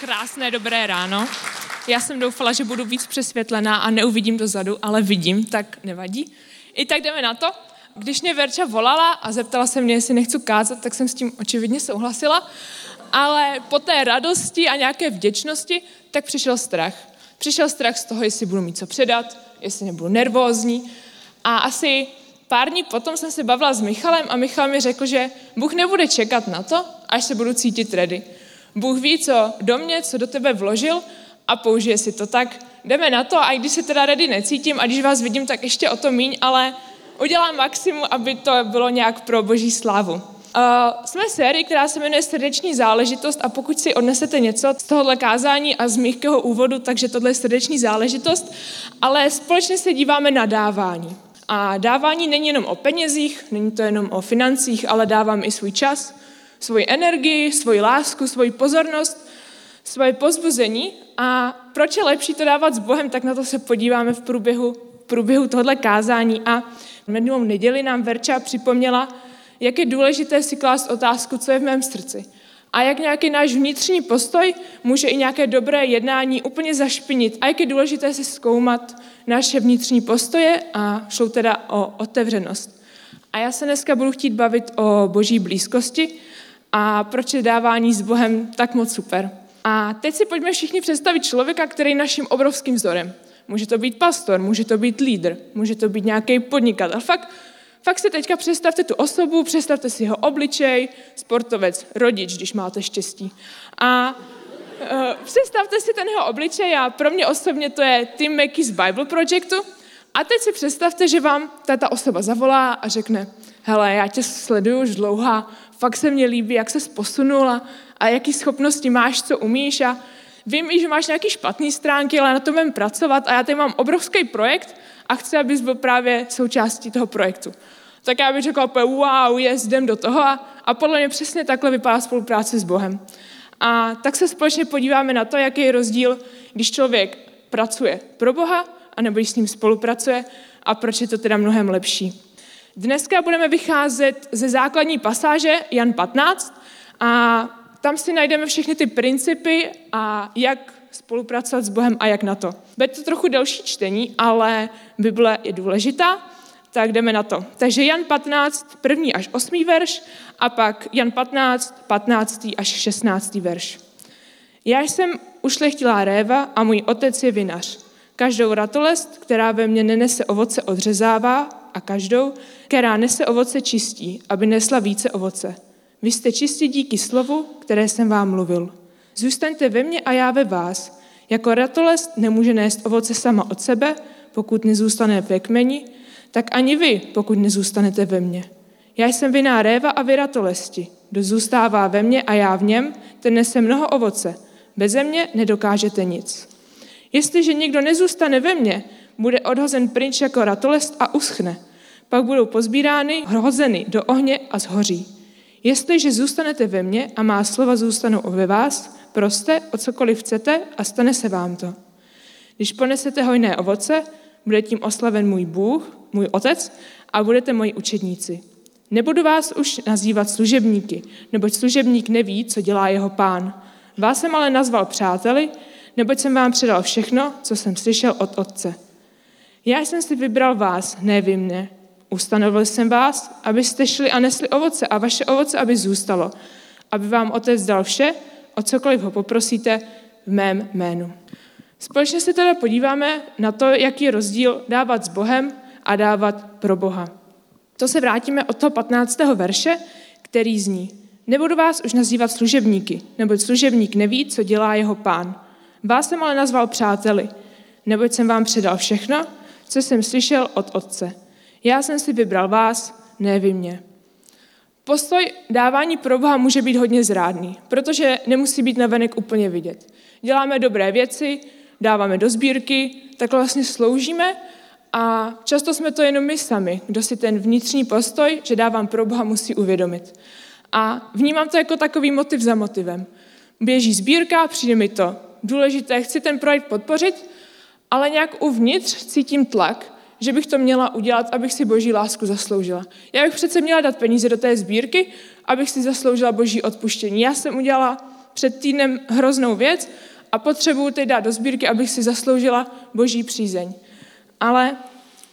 Krásné dobré ráno. Já jsem doufala, že budu víc přesvětlená a neuvidím dozadu, ale vidím, tak nevadí. I tak jdeme na to. Když mě Verča volala a zeptala se mě, jestli nechci kázat, tak jsem s tím očividně souhlasila. Ale po té radosti a nějaké vděčnosti, tak přišel strach. Přišel strach z toho, jestli budu mít co předat, jestli nebudu nervózní. A asi pár dní potom jsem se bavila s Michalem a Michal mi řekl, že Bůh nebude čekat na to, až se budu cítit ready. Bůh ví, co do mě, co do tebe vložil a použije si to tak. Jdeme na to a i když se teda ready necítím a když vás vidím, tak ještě o to míň, ale udělám maximum, aby to bylo nějak pro boží slávu. Uh, jsme sérii, která se jmenuje Srdeční záležitost a pokud si odnesete něco z tohohle kázání a z mýchkého úvodu, takže tohle je srdeční záležitost, ale společně se díváme na dávání. A dávání není jenom o penězích, není to jenom o financích, ale dávám i svůj čas, svoji energii, svoji lásku, svoji pozornost, svoje pozbuzení. A proč je lepší to dávat s Bohem, tak na to se podíváme v průběhu, v průběhu tohle kázání. A minulou neděli nám Verča připomněla, jak je důležité si klást otázku, co je v mém srdci. A jak nějaký náš vnitřní postoj může i nějaké dobré jednání úplně zašpinit. A jak je důležité si zkoumat naše vnitřní postoje a šlo teda o otevřenost. A já se dneska budu chtít bavit o boží blízkosti a proč je dávání s Bohem tak moc super. A teď si pojďme všichni představit člověka, který je naším obrovským vzorem. Může to být pastor, může to být lídr, může to být nějaký podnikatel. Fakt, fakt si teďka představte tu osobu, představte si jeho obličej, sportovec, rodič, když máte štěstí. A uh, představte si ten jeho obličej a pro mě osobně to je Tim Mackey z Bible Projectu. A teď si představte, že vám ta osoba zavolá a řekne, hele, já tě sleduju už dlouho, fakt se mně líbí, jak se posunula a jaký schopnosti máš, co umíš a vím i, že máš nějaké špatné stránky, ale na tom budeme pracovat a já tady mám obrovský projekt a chci, abys byl právě součástí toho projektu. Tak já bych řekla, wow, yes, jdem do toho a, a podle mě přesně takhle vypadá spolupráce s Bohem. A tak se společně podíváme na to, jaký je rozdíl, když člověk pracuje pro Boha, anebo když s ním spolupracuje a proč je to teda mnohem lepší. Dneska budeme vycházet ze základní pasáže Jan 15 a tam si najdeme všechny ty principy a jak spolupracovat s Bohem a jak na to. Bude to trochu delší čtení, ale Bible je důležitá, tak jdeme na to. Takže Jan 15, první až osmý verš a pak Jan 15, 15. až 16. verš. Já jsem ušlechtilá réva a můj otec je vinař. Každou ratolest, která ve mně nenese ovoce, odřezává a každou, která nese ovoce, čistí, aby nesla více ovoce. Vy jste čistí díky slovu, které jsem vám mluvil. Zůstaňte ve mně a já ve vás. Jako ratolest nemůže nést ovoce sama od sebe, pokud nezůstane ve kmeni, tak ani vy, pokud nezůstanete ve mně. Já jsem viná réva a vy ratolesti. Kdo zůstává ve mně a já v něm, ten nese mnoho ovoce. Beze mě nedokážete nic. Jestliže někdo nezůstane ve mně, bude odhozen pryč jako ratolest a uschne. Pak budou pozbírány, hozeny do ohně a zhoří. Jestliže zůstanete ve mně a má slova zůstanou ve vás, proste o cokoliv chcete a stane se vám to. Když ponesete hojné ovoce, bude tím oslaven můj Bůh, můj Otec a budete moji učedníci. Nebudu vás už nazývat služebníky, neboť služebník neví, co dělá jeho pán. Vás jsem ale nazval přáteli, neboť jsem vám předal všechno, co jsem slyšel od Otce. Já jsem si vybral vás, ne vy mne. Ustanovil jsem vás, abyste šli a nesli ovoce a vaše ovoce, aby zůstalo, aby vám Otec dal vše, o cokoliv ho poprosíte v mém jménu. Společně se teda podíváme na to, jaký je rozdíl dávat s Bohem a dávat pro Boha. To se vrátíme od toho 15. verše, který zní. Nebudu vás už nazývat služebníky, neboť služebník neví, co dělá jeho pán. Vás jsem ale nazval přáteli, neboť jsem vám předal všechno, co jsem slyšel od Otce. Já jsem si vybral vás, ne vy mě. Postoj dávání pro Boha může být hodně zrádný, protože nemusí být navenek úplně vidět. Děláme dobré věci, dáváme do sbírky, tak vlastně sloužíme a často jsme to jenom my sami, kdo si ten vnitřní postoj, že dávám pro Boha, musí uvědomit. A vnímám to jako takový motiv za motivem. Běží sbírka, přijde mi to důležité, chci ten projekt podpořit, ale nějak uvnitř cítím tlak, že bych to měla udělat, abych si boží lásku zasloužila. Já bych přece měla dát peníze do té sbírky, abych si zasloužila boží odpuštění. Já jsem udělala před týdnem hroznou věc a potřebuju teď dát do sbírky, abych si zasloužila boží přízeň. Ale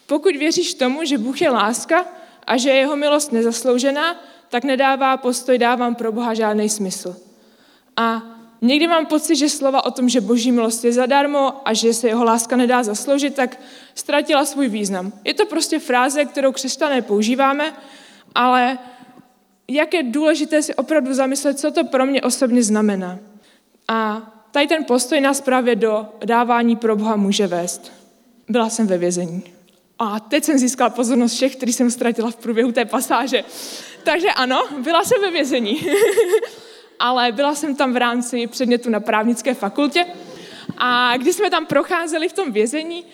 pokud věříš tomu, že Bůh je láska a že je jeho milost nezasloužená, tak nedává postoj dávám pro Boha žádný smysl. A někdy mám pocit, že slova o tom, že boží milost je zadarmo a že se jeho láska nedá zasloužit, tak ztratila svůj význam. Je to prostě fráze, kterou křesťané používáme, ale jak je důležité si opravdu zamyslet, co to pro mě osobně znamená. A tady ten postoj nás právě do dávání pro Boha může vést. Byla jsem ve vězení. A teď jsem získala pozornost všech, který jsem ztratila v průběhu té pasáže. Takže ano, byla jsem ve vězení. Ale byla jsem tam v rámci předmětu na právnické fakultě. A když jsme tam procházeli v tom vězení,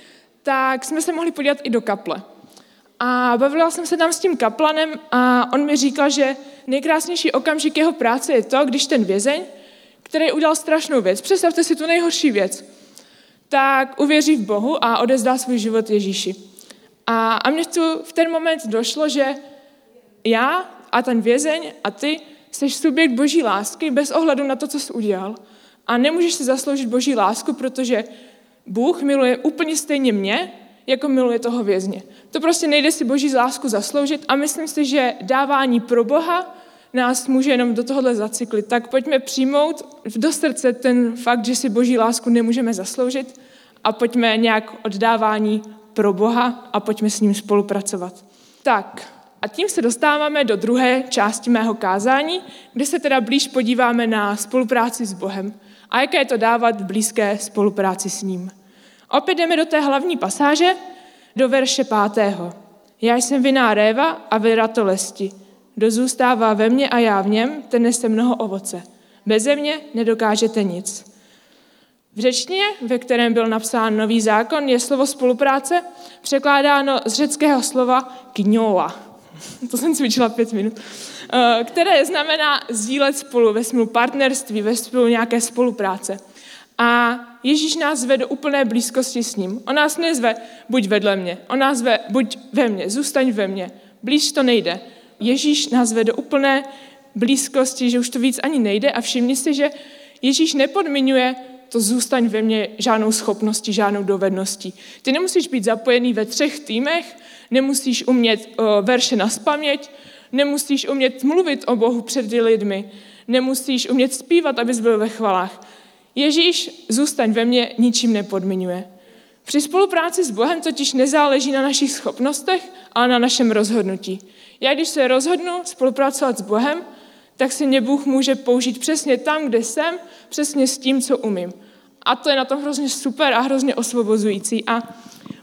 tak jsme se mohli podívat i do kaple. A bavila jsem se tam s tím kaplanem a on mi říkal, že nejkrásnější okamžik jeho práce je to, když ten vězeň, který udělal strašnou věc, představte si tu nejhorší věc, tak uvěří v Bohu a odezdá svůj život Ježíši. A, a mně tu v ten moment došlo, že já a ten vězeň a ty jsi subjekt boží lásky bez ohledu na to, co jsi udělal. A nemůžeš si zasloužit boží lásku, protože Bůh miluje úplně stejně mě, jako miluje toho vězně. To prostě nejde si boží lásku zasloužit a myslím si, že dávání pro Boha nás může jenom do tohohle zacyklit. Tak pojďme přijmout do srdce ten fakt, že si boží lásku nemůžeme zasloužit a pojďme nějak oddávání pro Boha a pojďme s ním spolupracovat. Tak, a tím se dostáváme do druhé části mého kázání, kde se teda blíž podíváme na spolupráci s Bohem a jaké je to dávat v blízké spolupráci s ním. Opět jdeme do té hlavní pasáže, do verše pátého. Já jsem viná réva a vyra to lesti. Kdo zůstává ve mně a já v něm, ten nese mnoho ovoce. Beze mě nedokážete nic. V řečtině, ve kterém byl napsán nový zákon, je slovo spolupráce překládáno z řeckého slova kňoa. To jsem cvičila pět minut. Eh, které znamená sdílet spolu ve smyslu partnerství, ve smyslu nějaké spolupráce. A Ježíš nás zve do úplné blízkosti s ním. On nás nezve, buď vedle mě. On nás zve, buď ve mně, zůstaň ve mně. Blíž to nejde. Ježíš nás vede do úplné blízkosti, že už to víc ani nejde a všimni si, že Ježíš nepodmiňuje to zůstaň ve mně žádnou schopností, žádnou dovedností. Ty nemusíš být zapojený ve třech týmech, nemusíš umět o, verše na spaměť, nemusíš umět mluvit o Bohu před lidmi, nemusíš umět zpívat, abys byl ve chvalách. Ježíš, zůstaň ve mně, ničím nepodmiňuje. Při spolupráci s Bohem totiž nezáleží na našich schopnostech, ale na našem rozhodnutí. Já když se rozhodnu spolupracovat s Bohem, tak si mě Bůh může použít přesně tam, kde jsem, přesně s tím, co umím. A to je na tom hrozně super a hrozně osvobozující. A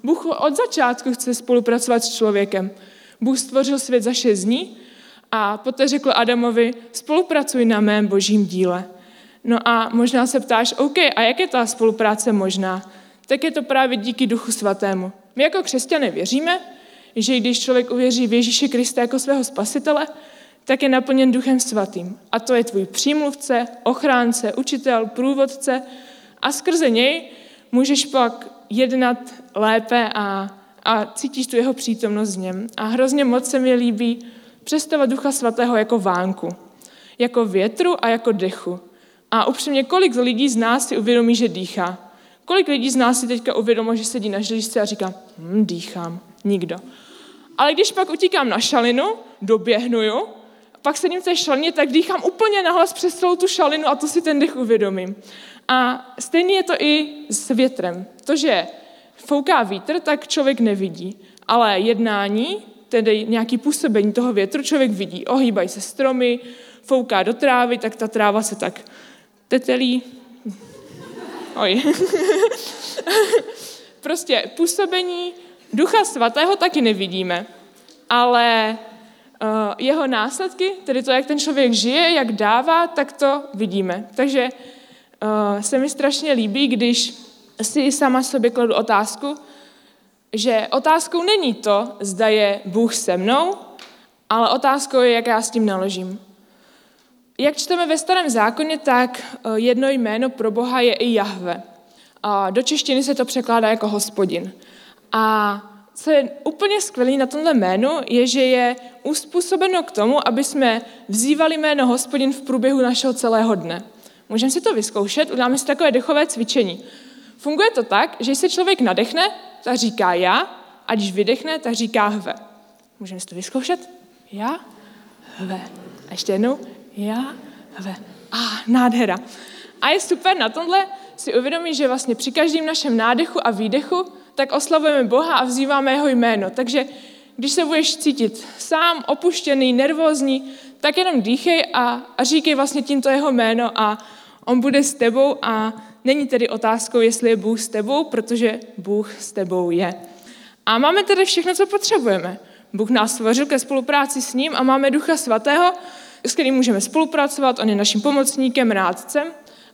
Bůh od začátku chce spolupracovat s člověkem. Bůh stvořil svět za šest dní a poté řekl Adamovi, spolupracuj na mém božím díle. No a možná se ptáš, OK, a jak je ta spolupráce možná? Tak je to právě díky Duchu Svatému. My jako křesťané věříme, že když člověk uvěří v Ježíše Krista jako svého spasitele, tak je naplněn Duchem Svatým. A to je tvůj přímluvce, ochránce, učitel, průvodce a skrze něj můžeš pak jednat lépe a, a cítíš tu jeho přítomnost v něm. A hrozně moc se mi líbí představovat Ducha Svatého jako vánku, jako větru a jako dechu. A upřímně, kolik lidí z nás si uvědomí, že dýchá? Kolik lidí z nás si teďka uvědomilo, že sedí na žličce a říká, hm, dýchám, nikdo. Ale když pak utíkám na šalinu, doběhnuju, pak sedím v té šalině, tak dýchám úplně nahlas přes celou tu šalinu a to si ten dech uvědomím. A stejně je to i s větrem. To, že fouká vítr, tak člověk nevidí. Ale jednání, tedy nějaký působení toho větru, člověk vidí. Ohýbají se stromy, fouká do trávy, tak ta tráva se tak tetelí. Oj. prostě působení Ducha Svatého taky nevidíme, ale jeho následky, tedy to, jak ten člověk žije, jak dává, tak to vidíme. Takže uh, se mi strašně líbí, když si sama sobě kladu otázku, že otázkou není to, zda je Bůh se mnou, ale otázkou je, jak já s tím naložím. Jak čteme ve starém zákoně, tak eh, jedno jméno pro Boha je i Jahve. A do češtiny se to překládá jako hospodin. A co je úplně skvělé na tomhle jménu, je, že je uspůsobeno k tomu, aby jsme vzývali jméno hospodin v průběhu našeho celého dne. Můžeme si to vyzkoušet, uděláme si takové dechové cvičení. Funguje to tak, že se člověk nadechne, tak říká já, a když vydechne, tak říká hve. Můžeme si to vyzkoušet? Já, hve. A ještě jednou, já, hve. A ah, nádhera. A je super na tomhle si uvědomit, že vlastně při každém našem nádechu a výdechu tak oslavujeme Boha a vzýváme jeho jméno. Takže když se budeš cítit sám, opuštěný, nervózní, tak jenom dýchej a, a říkej vlastně tímto jeho jméno a on bude s tebou a není tedy otázkou, jestli je Bůh s tebou, protože Bůh s tebou je. A máme tedy všechno, co potřebujeme. Bůh nás stvořil ke spolupráci s ním a máme Ducha Svatého, s kterým můžeme spolupracovat, on je naším pomocníkem, rádcem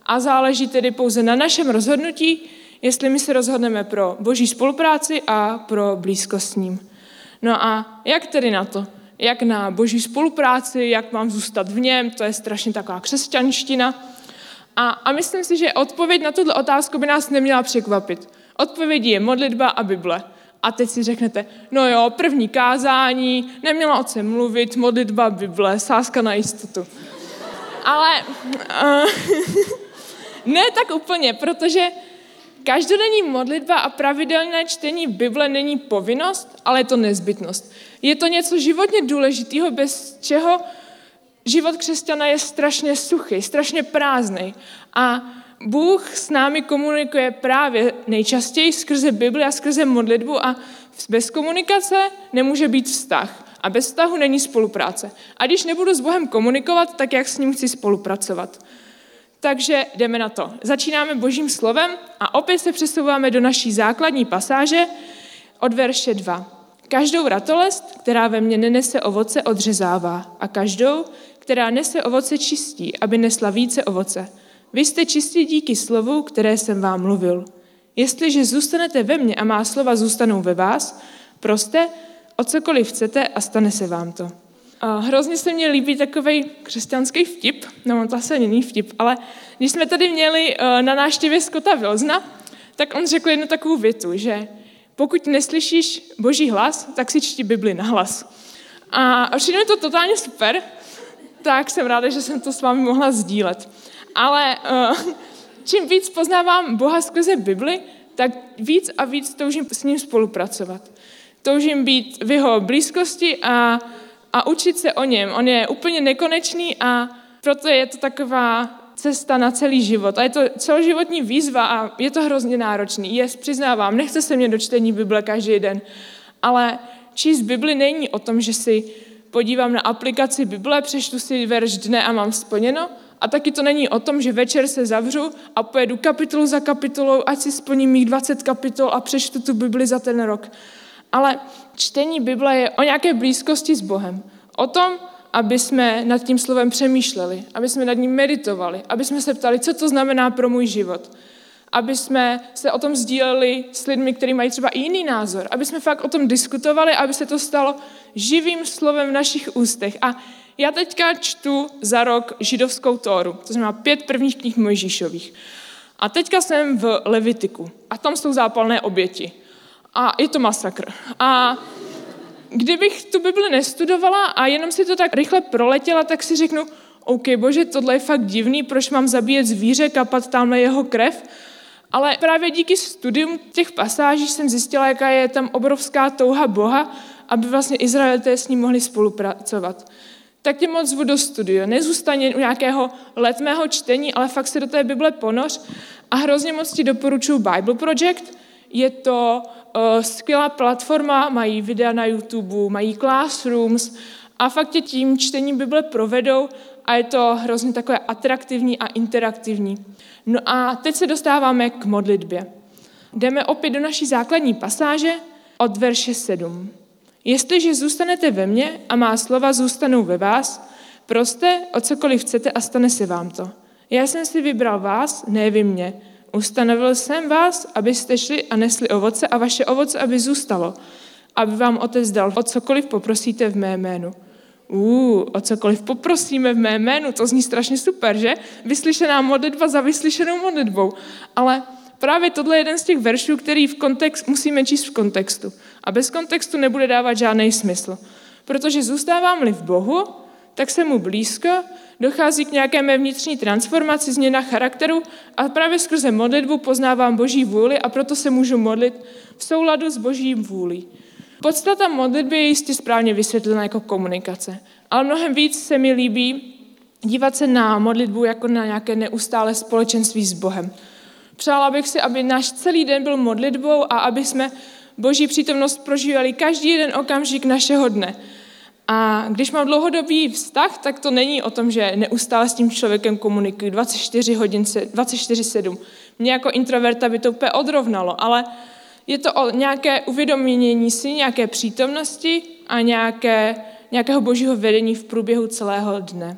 a záleží tedy pouze na našem rozhodnutí, jestli my se rozhodneme pro boží spolupráci a pro blízkost s ním. No a jak tedy na to? Jak na boží spolupráci, jak mám zůstat v něm, to je strašně taková křesťanština. A, a myslím si, že odpověď na tuto otázku by nás neměla překvapit. Odpovědí je modlitba a Bible. A teď si řeknete, no jo, první kázání, neměla o čem mluvit, modlitba, Bible, sázka na jistotu. Ale uh, ne tak úplně, protože každodenní modlitba a pravidelné čtení Bible není povinnost, ale je to nezbytnost. Je to něco životně důležitého, bez čeho život křesťana je strašně suchý, strašně prázdný. A Bůh s námi komunikuje právě nejčastěji skrze Bibli a skrze modlitbu a bez komunikace nemůže být vztah. A bez vztahu není spolupráce. A když nebudu s Bohem komunikovat, tak jak s ním chci spolupracovat? Takže jdeme na to. Začínáme božím slovem a opět se přesouváme do naší základní pasáže od verše 2. Každou ratolest, která ve mně nenese ovoce, odřezává a každou, která nese ovoce, čistí, aby nesla více ovoce. Vy jste čistí díky slovu, které jsem vám mluvil. Jestliže zůstanete ve mně a má slova zůstanou ve vás, proste o cokoliv chcete a stane se vám to. Hrozně se mně líbí takový křesťanský vtip, no to asi není vtip, ale když jsme tady měli eh, na návštěvě Skota Vilzna, tak on řekl jednu takovou větu, že pokud neslyšíš boží hlas, tak si čti Bibli na hlas. A přijde mi to totálně super, tak jsem ráda, že jsem to s vámi mohla sdílet. Ale uh, čím víc poznávám Boha skrze Bibli, tak víc a víc toužím s ním spolupracovat. Toužím být v jeho blízkosti a, a učit se o něm. On je úplně nekonečný a proto je to taková cesta na celý život. A je to celoživotní výzva a je to hrozně náročný. Je, přiznávám, nechce se mě do čtení Bible každý den, ale číst Bibli není o tom, že si podívám na aplikaci Bible, přečtu si verš dne a mám splněno. A taky to není o tom, že večer se zavřu a pojedu kapitolu za kapitolou, ať si splním mých 20 kapitol a přečtu tu Bibli za ten rok. Ale čtení Bible je o nějaké blízkosti s Bohem. O tom, aby jsme nad tím slovem přemýšleli, aby jsme nad ním meditovali, aby jsme se ptali, co to znamená pro můj život. Aby jsme se o tom sdíleli s lidmi, kteří mají třeba i jiný názor. Aby jsme fakt o tom diskutovali, aby se to stalo živým slovem v našich ústech. A já teďka čtu za rok židovskou Tóru, to znamená pět prvních knih Mojžíšových. A teďka jsem v Levitiku a tam jsou zápalné oběti. A je to masakr. A kdybych tu Bibli nestudovala a jenom si to tak rychle proletěla, tak si řeknu, OK, bože, tohle je fakt divný, proč mám zabíjet zvíře, kapat tamhle jeho krev. Ale právě díky studium těch pasáží jsem zjistila, jaká je tam obrovská touha Boha, aby vlastně Izraelité s ním mohli spolupracovat. Tak tě moc zvu do studia. Nezůstaň u nějakého letmého čtení, ale fakt se do té Bible ponoř. A hrozně moc ti doporučuji Bible Project. Je to skvělá platforma, mají videa na YouTube, mají classrooms a fakt tě tím čtení Bible provedou a je to hrozně takové atraktivní a interaktivní. No a teď se dostáváme k modlitbě. Jdeme opět do naší základní pasáže od verše 7. Jestliže zůstanete ve mně a má slova zůstanou ve vás, proste o cokoliv chcete a stane se vám to. Já jsem si vybral vás, ne vy mě. Ustanovil jsem vás, abyste šli a nesli ovoce a vaše ovoce, aby zůstalo, aby vám otec dal o cokoliv poprosíte v mé jménu. Uh, o cokoliv poprosíme v mé jménu, to zní strašně super, že? Vyslyšená modlitba za vyslyšenou modlitbou. Ale právě tohle je jeden z těch veršů, který v kontext, musíme číst v kontextu. A bez kontextu nebude dávat žádný smysl. Protože zůstávám-li v Bohu, tak jsem mu blízko, dochází k nějaké mé vnitřní transformaci, změna charakteru a právě skrze modlitbu poznávám Boží vůli a proto se můžu modlit v souladu s Božím vůlí. Podstata modlitby je jistě správně vysvětlena jako komunikace, ale mnohem víc se mi líbí dívat se na modlitbu jako na nějaké neustále společenství s Bohem. Přála bych si, aby náš celý den byl modlitbou a aby jsme Boží přítomnost prožívali každý jeden okamžik našeho dne. A když mám dlouhodobý vztah, tak to není o tom, že neustále s tím člověkem komunikuji 24 hodin, 24-7. Mě jako introverta by to úplně odrovnalo, ale je to o nějaké uvědomění si, nějaké přítomnosti a nějaké, nějakého božího vedení v průběhu celého dne.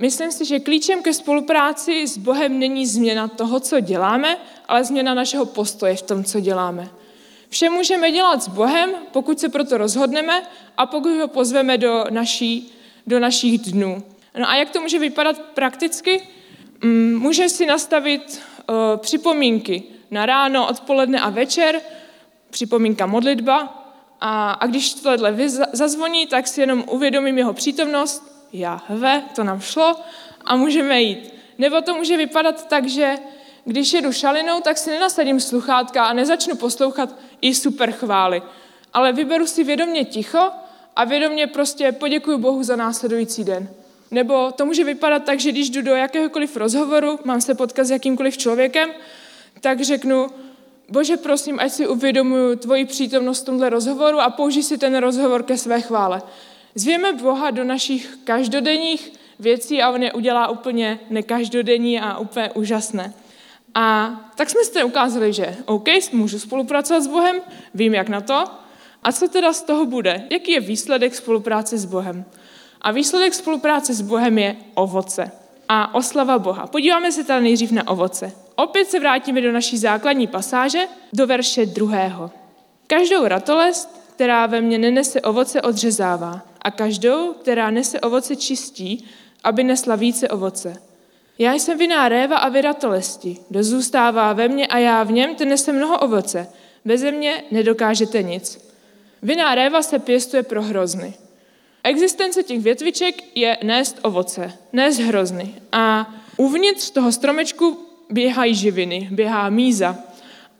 Myslím si, že klíčem ke spolupráci s Bohem není změna toho, co děláme, ale změna našeho postoje v tom, co děláme. Vše můžeme dělat s Bohem, pokud se proto rozhodneme a pokud ho pozveme do, naší, do našich dnů. No a jak to může vypadat prakticky? Mm, může si nastavit uh, připomínky na ráno, odpoledne a večer, připomínka modlitba. A, a když tohle zazvoní, tak si jenom uvědomím jeho přítomnost, Jahve, to nám šlo a můžeme jít. Nebo to může vypadat tak, že když jedu šalinou, tak si nenasadím sluchátka a nezačnu poslouchat i super chvály. Ale vyberu si vědomě ticho a vědomě prostě poděkuji Bohu za následující den. Nebo to může vypadat tak, že když jdu do jakéhokoliv rozhovoru, mám se potkat s jakýmkoliv člověkem, tak řeknu, Bože, prosím, ať si uvědomuju tvoji přítomnost v tomhle rozhovoru a použij si ten rozhovor ke své chvále. Zvěme Boha do našich každodenních věcí a on je udělá úplně nekaždodenní a úplně úžasné. A tak jsme si ukázali, že OK, můžu spolupracovat s Bohem, vím jak na to. A co teda z toho bude? Jaký je výsledek spolupráce s Bohem? A výsledek spolupráce s Bohem je ovoce a oslava Boha. Podíváme se teda nejdřív na ovoce. Opět se vrátíme do naší základní pasáže, do verše druhého. Každou ratolest, která ve mně nenese ovoce, odřezává a každou, která nese ovoce, čistí, aby nesla více ovoce. Já jsem viná réva a vy ratolesti. Kdo zůstává ve mně a já v něm, ten nese mnoho ovoce. Beze mě nedokážete nic. Viná réva se pěstuje pro hrozny. Existence těch větviček je nést ovoce, nést hrozny. A uvnitř toho stromečku běhají živiny, běhá míza.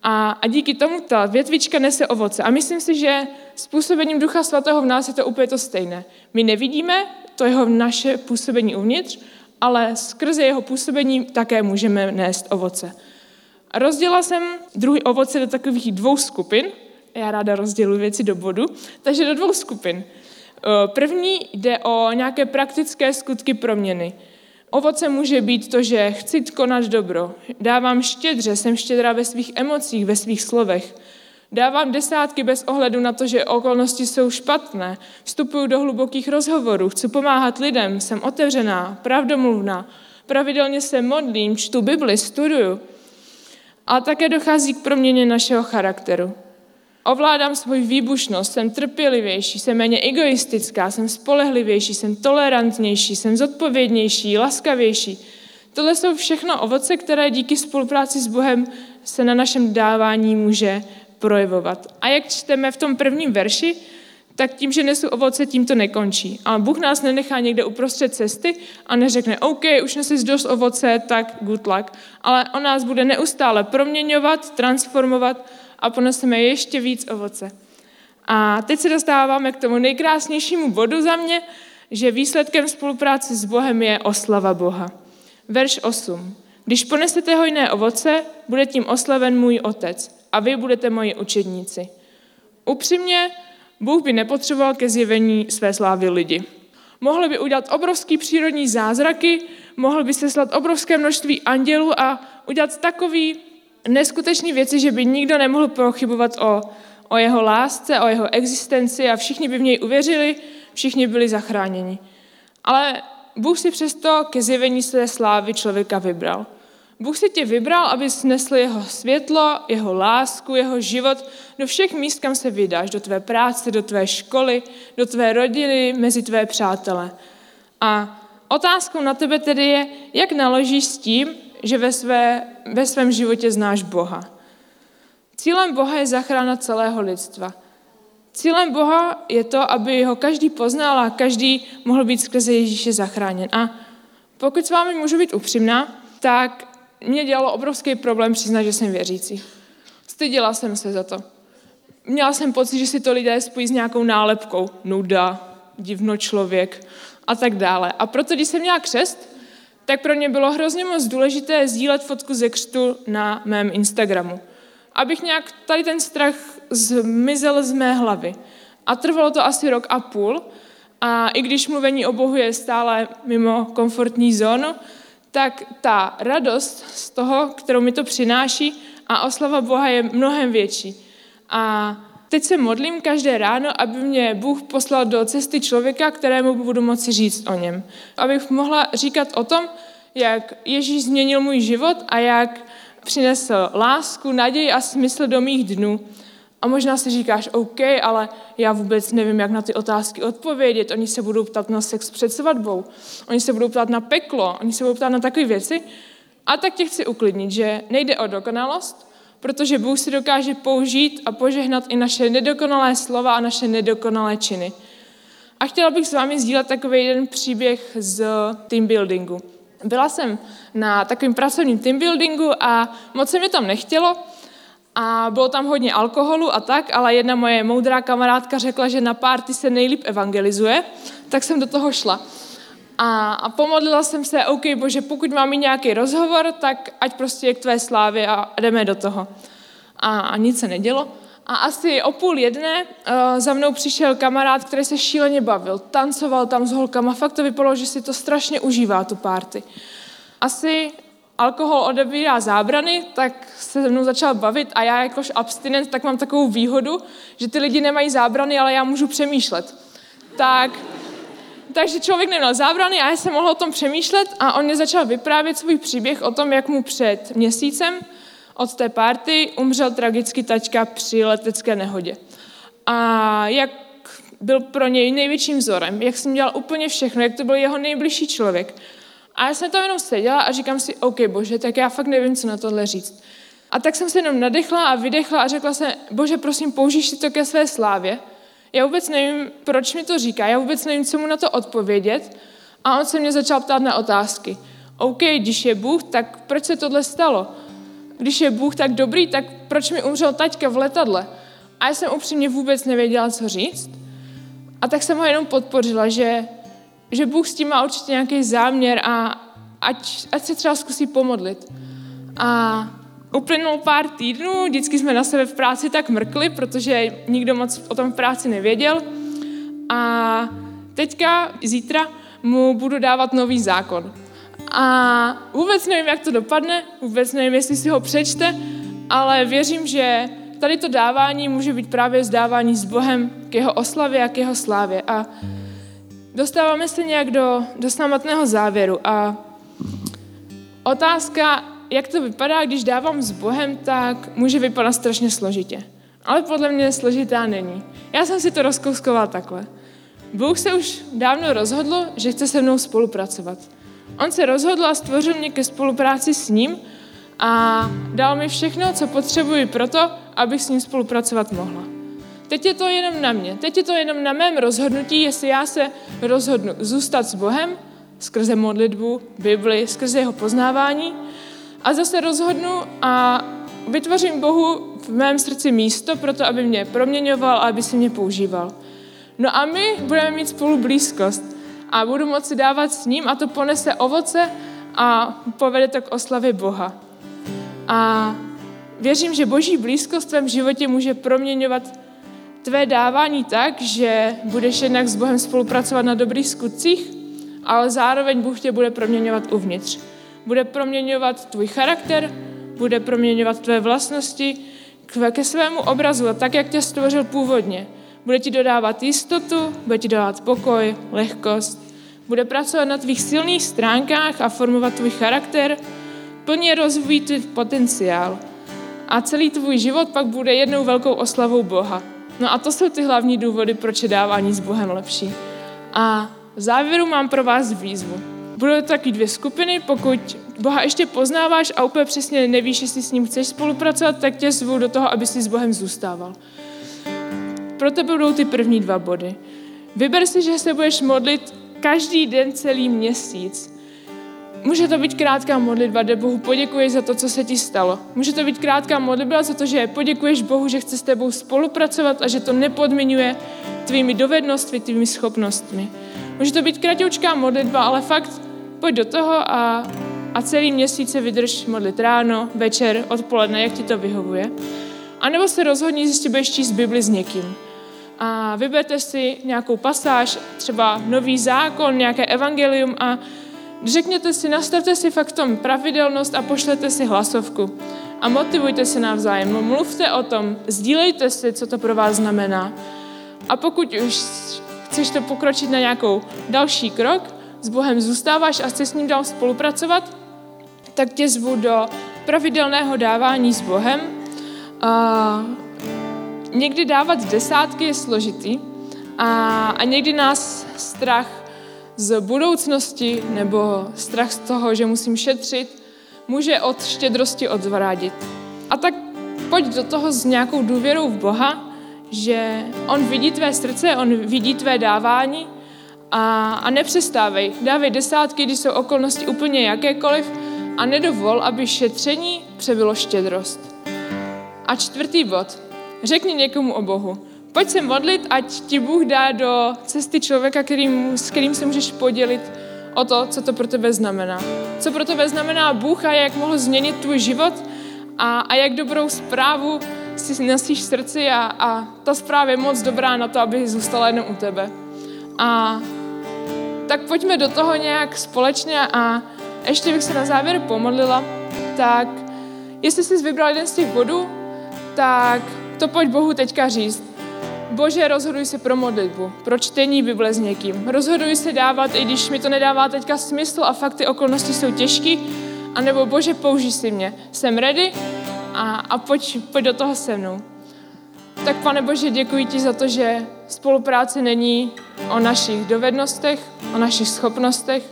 A, a díky tomu ta větvička nese ovoce. A myslím si, že způsobením Ducha Svatého v nás je to úplně to stejné. My nevidíme to jeho naše působení uvnitř, ale skrze jeho působení také můžeme nést ovoce. A jsem druhý ovoce do takových dvou skupin. Já ráda rozděluji věci do bodu. Takže do dvou skupin. První jde o nějaké praktické skutky proměny. Ovoce může být to, že chci konat dobro. Dávám štědře, jsem štědrá ve svých emocích, ve svých slovech. Dávám desátky bez ohledu na to, že okolnosti jsou špatné. Vstupuju do hlubokých rozhovorů, chci pomáhat lidem, jsem otevřená, pravdomluvná. Pravidelně se modlím, čtu Bibli, studuju. A také dochází k proměně našeho charakteru. Ovládám svoji výbušnost, jsem trpělivější, jsem méně egoistická, jsem spolehlivější, jsem tolerantnější, jsem zodpovědnější, laskavější. Tohle jsou všechno ovoce, které díky spolupráci s Bohem se na našem dávání může projevovat. A jak čteme v tom prvním verši, tak tím, že nesu ovoce, tím to nekončí. A Bůh nás nenechá někde uprostřed cesty a neřekne, OK, už nesi dost ovoce, tak good luck. Ale on nás bude neustále proměňovat, transformovat a poneseme ještě víc ovoce. A teď se dostáváme k tomu nejkrásnějšímu bodu za mě, že výsledkem spolupráce s Bohem je oslava Boha. Verš 8. Když ponesete hojné ovoce, bude tím oslaven můj otec a vy budete moji učedníci. Upřímně, Bůh by nepotřeboval ke zjevení své slávy lidi. Mohl by udělat obrovský přírodní zázraky, mohl by seslat obrovské množství andělů a udělat takový neskutečné věci, že by nikdo nemohl pochybovat o, o jeho lásce, o jeho existenci a všichni by v něj uvěřili, všichni byli zachráněni. Ale Bůh si přesto ke zjevení své slávy člověka vybral. Bůh si tě vybral, aby snesl jeho světlo, jeho lásku, jeho život do všech míst, kam se vydáš, do tvé práce, do tvé školy, do tvé rodiny, mezi tvé přátele. A otázkou na tebe tedy je, jak naložíš s tím, že ve, své, ve svém životě znáš Boha. Cílem Boha je zachrana celého lidstva. Cílem Boha je to, aby ho každý poznal a každý mohl být skrze Ježíše zachráněn. A pokud s vámi můžu být upřímná, tak mě dělalo obrovský problém přiznat, že jsem věřící. Styděla jsem se za to. Měla jsem pocit, že si to lidé spojí s nějakou nálepkou. Nuda, divno člověk a tak dále. A proto, když jsem měla křest, tak pro mě bylo hrozně moc důležité sdílet fotku ze křtu na mém Instagramu. Abych nějak tady ten strach zmizel z mé hlavy. A trvalo to asi rok a půl. A i když mluvení o Bohu je stále mimo komfortní zónu, tak ta radost z toho, kterou mi to přináší a oslava Boha je mnohem větší. A teď se modlím každé ráno, aby mě Bůh poslal do cesty člověka, kterému budu moci říct o něm. Abych mohla říkat o tom, jak Ježíš změnil můj život a jak přinesl lásku, naději a smysl do mých dnů. A možná si říkáš, OK, ale já vůbec nevím, jak na ty otázky odpovědět. Oni se budou ptát na sex před svatbou, oni se budou ptát na peklo, oni se budou ptát na takové věci. A tak tě chci uklidnit, že nejde o dokonalost, protože Bůh si dokáže použít a požehnat i naše nedokonalé slova a naše nedokonalé činy. A chtěla bych s vámi sdílet takový jeden příběh z team buildingu. Byla jsem na takovém pracovním team buildingu a moc se mi tam nechtělo a bylo tam hodně alkoholu a tak, ale jedna moje moudrá kamarádka řekla, že na párty se nejlíp evangelizuje, tak jsem do toho šla. A, a pomodlila jsem se, OK, bože, pokud mám nějaký rozhovor, tak ať prostě je k tvé slávě a jdeme do toho. A, a nic se nedělo. A asi o půl jedné uh, za mnou přišel kamarád, který se šíleně bavil. Tancoval tam s holkama, fakt to vypadalo, že si to strašně užívá, tu párty. Asi alkohol odebírá zábrany, tak se se mnou začal bavit a já jakož abstinent, tak mám takovou výhodu, že ty lidi nemají zábrany, ale já můžu přemýšlet. Tak takže člověk neměl zábrany a já jsem mohla o tom přemýšlet a on mě začal vyprávět svůj příběh o tom, jak mu před měsícem od té party umřel tragicky tačka při letecké nehodě. A jak byl pro něj největším vzorem, jak jsem dělal úplně všechno, jak to byl jeho nejbližší člověk. A já jsem tam jenom seděla a říkám si, OK, bože, tak já fakt nevím, co na tohle říct. A tak jsem se jenom nadechla a vydechla a řekla se, bože, prosím, použij si to ke své slávě. Já vůbec nevím, proč mi to říká, já vůbec nevím, co mu na to odpovědět. A on se mě začal ptát na otázky. OK, když je Bůh, tak proč se tohle stalo? Když je Bůh tak dobrý, tak proč mi umřel taťka v letadle? A já jsem upřímně vůbec nevěděla, co říct. A tak jsem ho jenom podpořila, že, že Bůh s tím má určitě nějaký záměr a ať, ať se třeba zkusí pomodlit. A Uplynul pár týdnů, vždycky jsme na sebe v práci tak mrkli, protože nikdo moc o tom v práci nevěděl. A teďka, zítra, mu budu dávat nový zákon. A vůbec nevím, jak to dopadne, vůbec nevím, jestli si ho přečte, ale věřím, že tady to dávání může být právě zdávání s Bohem k jeho oslavě a k jeho slávě. A dostáváme se nějak do, do samotného závěru. A otázka jak to vypadá, když dávám s Bohem, tak může vypadat strašně složitě. Ale podle mě složitá není. Já jsem si to rozkouskoval takhle. Bůh se už dávno rozhodl, že chce se mnou spolupracovat. On se rozhodl a stvořil mě ke spolupráci s ním a dal mi všechno, co potřebuji pro to, abych s ním spolupracovat mohla. Teď je to jenom na mě. Teď je to jenom na mém rozhodnutí, jestli já se rozhodnu zůstat s Bohem skrze modlitbu, Bibli, skrze jeho poznávání, a zase rozhodnu a vytvořím Bohu v mém srdci místo pro to, aby mě proměňoval a aby si mě používal. No a my budeme mít spolu blízkost a budu moci dávat s ním a to ponese ovoce a povede to k oslavě Boha. A věřím, že boží blízkost v tvém životě může proměňovat tvé dávání tak, že budeš jednak s Bohem spolupracovat na dobrých skutcích, ale zároveň Bůh tě bude proměňovat uvnitř bude proměňovat tvůj charakter, bude proměňovat tvé vlastnosti ke svému obrazu a tak, jak tě stvořil původně. Bude ti dodávat jistotu, bude ti dávat pokoj, lehkost, bude pracovat na tvých silných stránkách a formovat tvůj charakter, plně rozvíjí tvůj potenciál. A celý tvůj život pak bude jednou velkou oslavou Boha. No a to jsou ty hlavní důvody, proč je dávání s Bohem lepší. A v závěru mám pro vás výzvu. Budou to taky dvě skupiny, pokud Boha ještě poznáváš a úplně přesně nevíš, jestli s ním chceš spolupracovat, tak tě zvu do toho, aby si s Bohem zůstával. Pro tebe budou ty první dva body. Vyber si, že se budeš modlit každý den celý měsíc. Může to být krátká modlitba, kde Bohu poděkuješ za to, co se ti stalo. Může to být krátká modlitba za to, že poděkuješ Bohu, že chce s tebou spolupracovat a že to nepodmiňuje tvými dovednostmi, tvými schopnostmi. Může to být kratoučká modlitba, ale fakt pojď do toho a, a celý měsíc se vydrž modlit ráno, večer, odpoledne, jak ti to vyhovuje. A nebo se rozhodni, že budeš číst Bibli s někým. A vyberte si nějakou pasáž, třeba nový zákon, nějaké evangelium a řekněte si, nastavte si fakt tom pravidelnost a pošlete si hlasovku. A motivujte se navzájem, mluvte o tom, sdílejte si, co to pro vás znamená. A pokud už chceš to pokročit na nějakou další krok, s Bohem zůstáváš a chceš s ním dál spolupracovat, tak tě zvu do pravidelného dávání s Bohem. A někdy dávat desátky je složitý a, a někdy nás strach z budoucnosti nebo strach z toho, že musím šetřit, může od štědrosti odzvrádit. A tak pojď do toho s nějakou důvěrou v Boha, že On vidí tvé srdce, On vidí tvé dávání a, a nepřestávej. Dávej desátky, když jsou okolnosti úplně jakékoliv a nedovol, aby šetření přebylo štědrost. A čtvrtý bod. Řekni někomu o Bohu. Pojď se modlit, ať ti Bůh dá do cesty člověka, kterým, s kterým se můžeš podělit o to, co to pro tebe znamená. Co pro tebe znamená Bůh a jak mohl změnit tvůj život a, a jak dobrou zprávu si nosíš v srdci a, a ta zpráva je moc dobrá na to, aby zůstala jenom u tebe. A tak pojďme do toho nějak společně a ještě bych se na závěr pomodlila, tak jestli jsi vybral jeden z těch bodů, tak to pojď Bohu teďka říct. Bože, rozhoduj se pro modlitbu, pro čtení Bible s někým. Rozhoduj se dávat, i když mi to nedává teďka smysl a fakt ty okolnosti jsou těžké, anebo Bože, použij si mě. Jsem ready a, a pojď, pojď do toho se mnou. Tak pane Bože, děkuji ti za to, že spolupráce není o našich dovednostech, o našich schopnostech,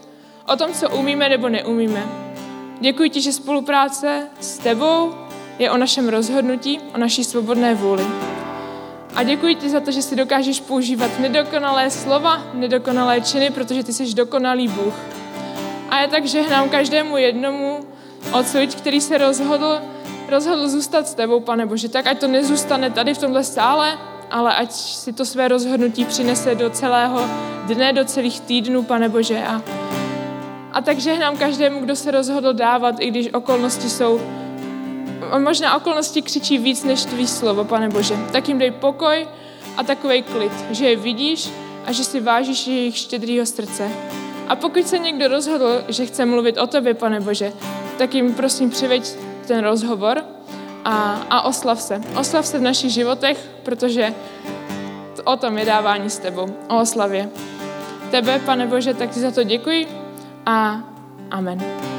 o tom, co umíme nebo neumíme. Děkuji ti, že spolupráce s tebou je o našem rozhodnutí, o naší svobodné vůli. A děkuji ti za to, že si dokážeš používat nedokonalé slova, nedokonalé činy, protože ty jsi dokonalý Bůh. A já tak žehnám každému jednomu odsud, který se rozhodl, rozhodl zůstat s tebou, pane Bože, tak ať to nezůstane tady v tomhle sále, ale ať si to své rozhodnutí přinese do celého dne, do celých týdnů, pane Bože. A, a tak žehnám každému, kdo se rozhodl dávat, i když okolnosti jsou možná okolnosti křičí víc než tvý slovo, pane Bože. Tak jim dej pokoj a takový klid, že je vidíš a že si vážíš jejich štědrýho srdce. A pokud se někdo rozhodl, že chce mluvit o tobě, pane Bože, tak jim prosím přiveď ten rozhovor a, a oslav se. Oslav se v našich životech, protože o tom je dávání s tebou, o oslavě. Tebe, pane Bože, tak ti za to děkuji a amen.